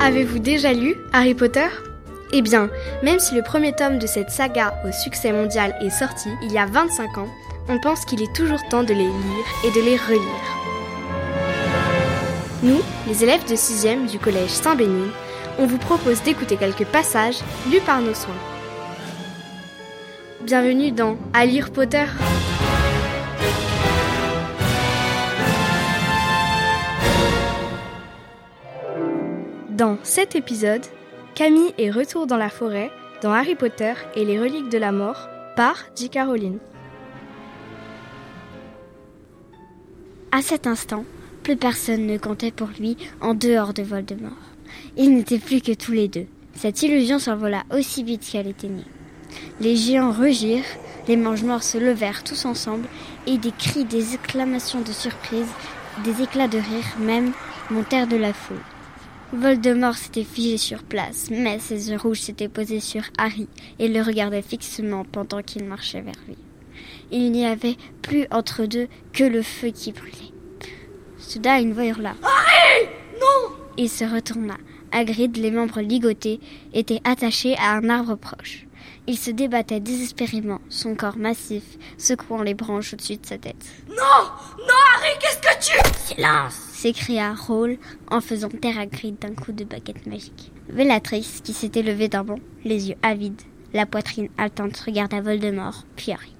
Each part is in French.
Avez-vous déjà lu Harry Potter? Eh bien, même si le premier tome de cette saga au succès mondial est sorti il y a 25 ans, on pense qu'il est toujours temps de les lire et de les relire. Nous, les élèves de 6e du collège Saint-Bénigne, on vous propose d'écouter quelques passages lus par nos soins. Bienvenue dans À lire Potter. Dans cet épisode, Camille est retour dans la forêt dans Harry Potter et les reliques de la mort par J.K. Rowling. À cet instant, plus personne ne comptait pour lui en dehors de Voldemort. Ils n'étaient plus que tous les deux. Cette illusion s'envola aussi vite qu'elle était née. Les géants rugirent, les mange-morts se levèrent tous ensemble, et des cris, des exclamations de surprise, des éclats de rire même montèrent de la foule. Voldemort s'était figé sur place, mais ses yeux rouges s'étaient posés sur Harry et le regardaient fixement pendant qu'il marchait vers lui. Il n'y avait plus entre deux que le feu qui brûlait. Soudain, une voix hurla. Harry Non Il se retourna. Hagrid, les membres ligotés, était attaché à un arbre proche. Il se débattait désespérément, son corps massif secouant les branches au-dessus de sa tête. Non Non, Harry, qu'est-ce que tu... Silence s'écria Raoul en faisant taire Hagrid d'un coup de baguette magique. Bellatrix, qui s'était levée d'un bond, les yeux avides, la poitrine haletante, regarda Voldemort, puis Harry.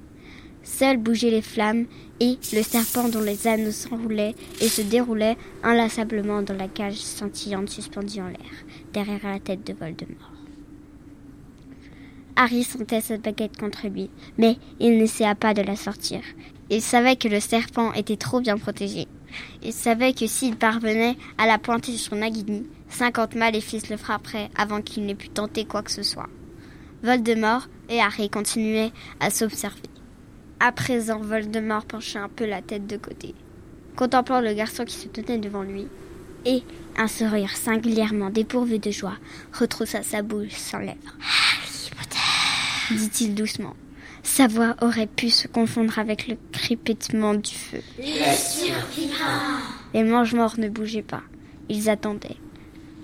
Seuls bougeaient les flammes et le serpent dont les anneaux s'enroulaient et se déroulaient inlassablement dans la cage scintillante suspendue en l'air, derrière la tête de Voldemort. Harry sentait cette baguette contre lui, mais il n'essaya pas de la sortir. Il savait que le serpent était trop bien protégé. Il savait que s'il parvenait à la pointer sur Nagini, cinquante maléfices le frapperaient avant qu'il n'ait pu tenter quoi que ce soit. Voldemort et Harry continuaient à s'observer. À présent, Voldemort penchait un peu la tête de côté, contemplant le garçon qui se tenait devant lui, et un sourire singulièrement dépourvu de joie retroussa sa bouche sans lèvres. Dit-il doucement. Sa voix aurait pu se confondre avec le crépitement du feu. Les mange-morts ne bougeaient pas. Ils attendaient.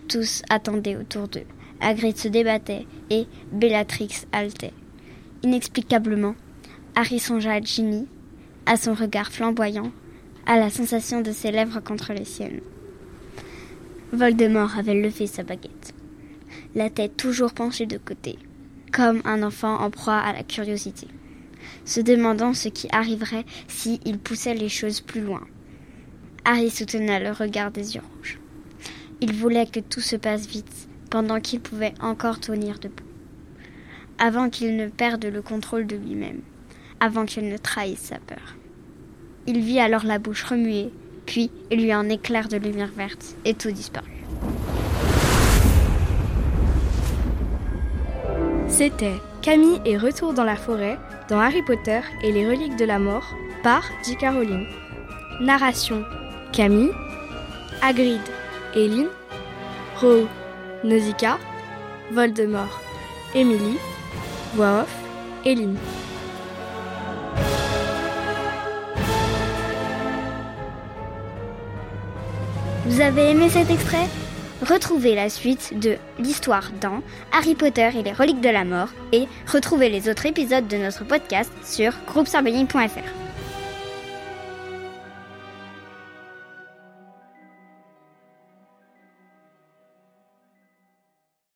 Tous attendaient autour d'eux. Hagrid se débattait et Bellatrix haletait. Inexplicablement, Harry songea à Ginny, à son regard flamboyant, à la sensation de ses lèvres contre les siennes. Voldemort avait levé sa baguette, la tête toujours penchée de côté, comme un enfant en proie à la curiosité, se demandant ce qui arriverait s'il il poussait les choses plus loin. Harry soutenait le regard des yeux rouges. Il voulait que tout se passe vite, pendant qu'il pouvait encore tenir debout, avant qu'il ne perde le contrôle de lui-même, avant qu'il ne trahisse sa peur. Il vit alors la bouche remuer, puis il eut un éclair de lumière verte, et tout disparut. C'était Camille et Retour dans la forêt dans Harry Potter et les reliques de la mort par J.K. Rowling. Narration Camille, Hagrid, Eileen, Rowe, Nausicaa, Voldemort, Emily, voix off. Vous avez aimé cet extrait? Retrouvez la suite de l'histoire dans Harry Potter et les reliques de la mort et retrouvez les autres épisodes de notre podcast sur groupesorbeline.fr.